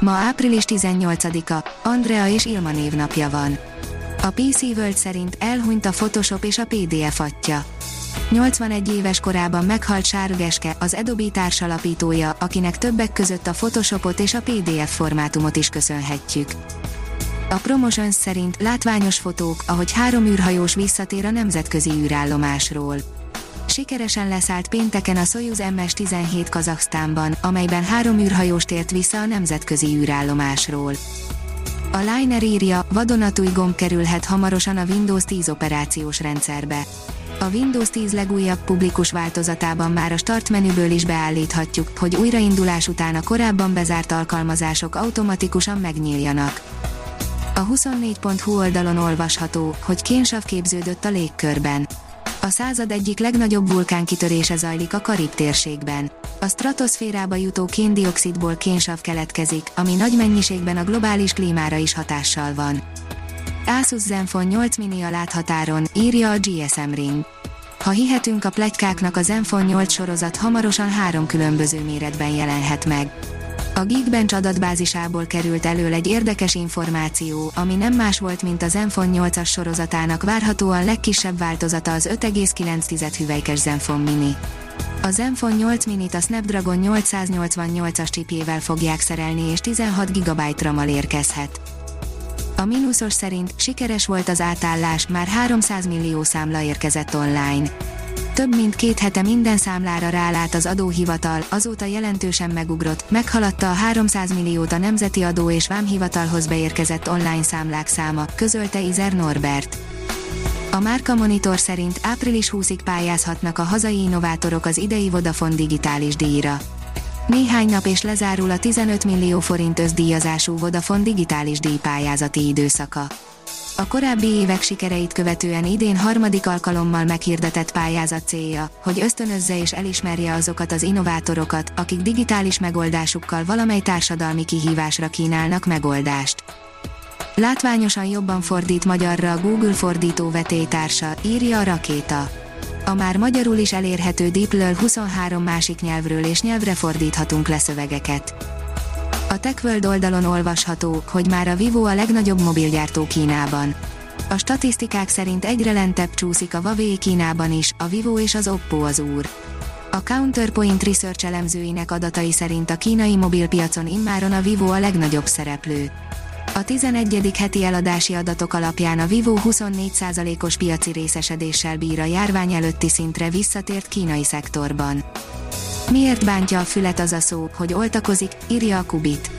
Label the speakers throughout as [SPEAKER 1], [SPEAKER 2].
[SPEAKER 1] Ma április 18-a, Andrea és Ilma névnapja van. A PC World szerint elhunyt a Photoshop és a PDF atya. 81 éves korában meghalt Sárgeske, az Adobe társalapítója, akinek többek között a Photoshopot és a PDF formátumot is köszönhetjük. A Promotions szerint látványos fotók, ahogy három űrhajós visszatér a nemzetközi űrállomásról. Sikeresen leszállt pénteken a Soyuz MS-17 Kazaksztánban, amelyben három űrhajós tért vissza a nemzetközi űrállomásról. A Liner írja, vadonatúj gomb kerülhet hamarosan a Windows 10 operációs rendszerbe. A Windows 10 legújabb publikus változatában már a start menüből is beállíthatjuk, hogy újraindulás után a korábban bezárt alkalmazások automatikusan megnyíljanak. A 24.hu oldalon olvasható, hogy kénsav képződött a légkörben. A század egyik legnagyobb vulkánkitörése zajlik a Karib térségben. A stratoszférába jutó kéndioxidból kénsav keletkezik, ami nagy mennyiségben a globális klímára is hatással van. Asus Zenfone 8 mini a láthatáron, írja a GSM Ring. Ha hihetünk a pletykáknak a Zenfone 8 sorozat hamarosan három különböző méretben jelenhet meg. A Geekbench adatbázisából került elő egy érdekes információ, ami nem más volt, mint a Zenfone 8-as sorozatának várhatóan legkisebb változata az 5,9 hüvelykes Zenfone Mini. A Zenfone 8 Minit a Snapdragon 888-as csipjével fogják szerelni és 16 GB RAM-mal érkezhet. A mínuszos szerint sikeres volt az átállás, már 300 millió számla érkezett online. Több mint két hete minden számlára rálát az adóhivatal, azóta jelentősen megugrott, meghaladta a 300 milliót a Nemzeti Adó és Vámhivatalhoz beérkezett online számlák száma, közölte Izer Norbert. A Márka Monitor szerint április 20-ig pályázhatnak a hazai innovátorok az idei Vodafone digitális díjra. Néhány nap és lezárul a 15 millió forint összdíjazású Vodafone digitális díjpályázati időszaka. A korábbi évek sikereit követően idén harmadik alkalommal meghirdetett pályázat célja, hogy ösztönözze és elismerje azokat az innovátorokat, akik digitális megoldásukkal valamely társadalmi kihívásra kínálnak megoldást. Látványosan jobban fordít magyarra a Google fordító vetélytársa, írja a rakéta. A már magyarul is elérhető DeepL 23 másik nyelvről és nyelvre fordíthatunk le szövegeket. A TechWorld oldalon olvasható, hogy már a Vivo a legnagyobb mobilgyártó Kínában. A statisztikák szerint egyre lentebb csúszik a Huawei Kínában is, a Vivo és az Oppo az úr. A Counterpoint Research elemzőinek adatai szerint a kínai mobilpiacon immáron a Vivo a legnagyobb szereplő. A 11. heti eladási adatok alapján a Vivo 24%-os piaci részesedéssel bír a járvány előtti szintre visszatért kínai szektorban. Miért bántja a fület az a szó, hogy oltakozik, írja a Kubit.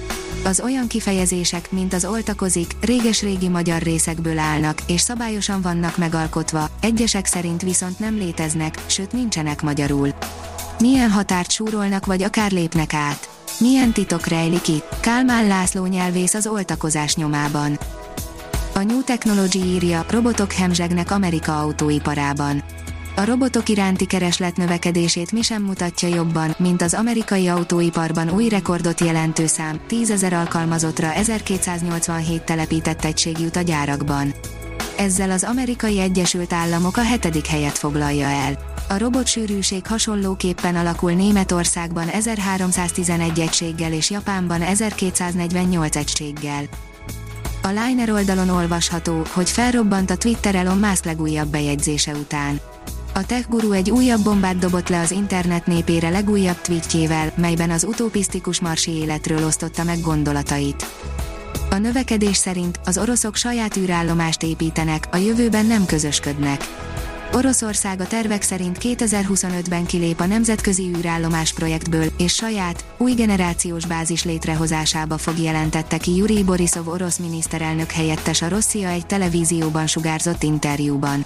[SPEAKER 1] Az olyan kifejezések, mint az oltakozik, réges-régi magyar részekből állnak, és szabályosan vannak megalkotva, egyesek szerint viszont nem léteznek, sőt nincsenek magyarul. Milyen határt súrolnak vagy akár lépnek át? Milyen titok rejlik itt? Kálmán László nyelvész az oltakozás nyomában. A New Technology írja, robotok hemzsegnek Amerika autóiparában a robotok iránti kereslet növekedését mi sem mutatja jobban, mint az amerikai autóiparban új rekordot jelentő szám, 10 ezer alkalmazottra 1287 telepített egység jut a gyárakban. Ezzel az amerikai Egyesült Államok a hetedik helyet foglalja el. A robotsűrűség hasonlóképpen alakul Németországban 1311 egységgel és Japánban 1248 egységgel. A Liner oldalon olvasható, hogy felrobbant a Twitter Elon Musk legújabb bejegyzése után. A tech guru egy újabb bombát dobott le az internet népére legújabb tweetjével, melyben az utopisztikus marsi életről osztotta meg gondolatait. A növekedés szerint az oroszok saját űrállomást építenek, a jövőben nem közösködnek. Oroszország a tervek szerint 2025-ben kilép a nemzetközi űrállomás projektből, és saját, új generációs bázis létrehozásába fog jelentette ki Yuri Borisov orosz miniszterelnök helyettes a Rosszia egy televízióban sugárzott interjúban.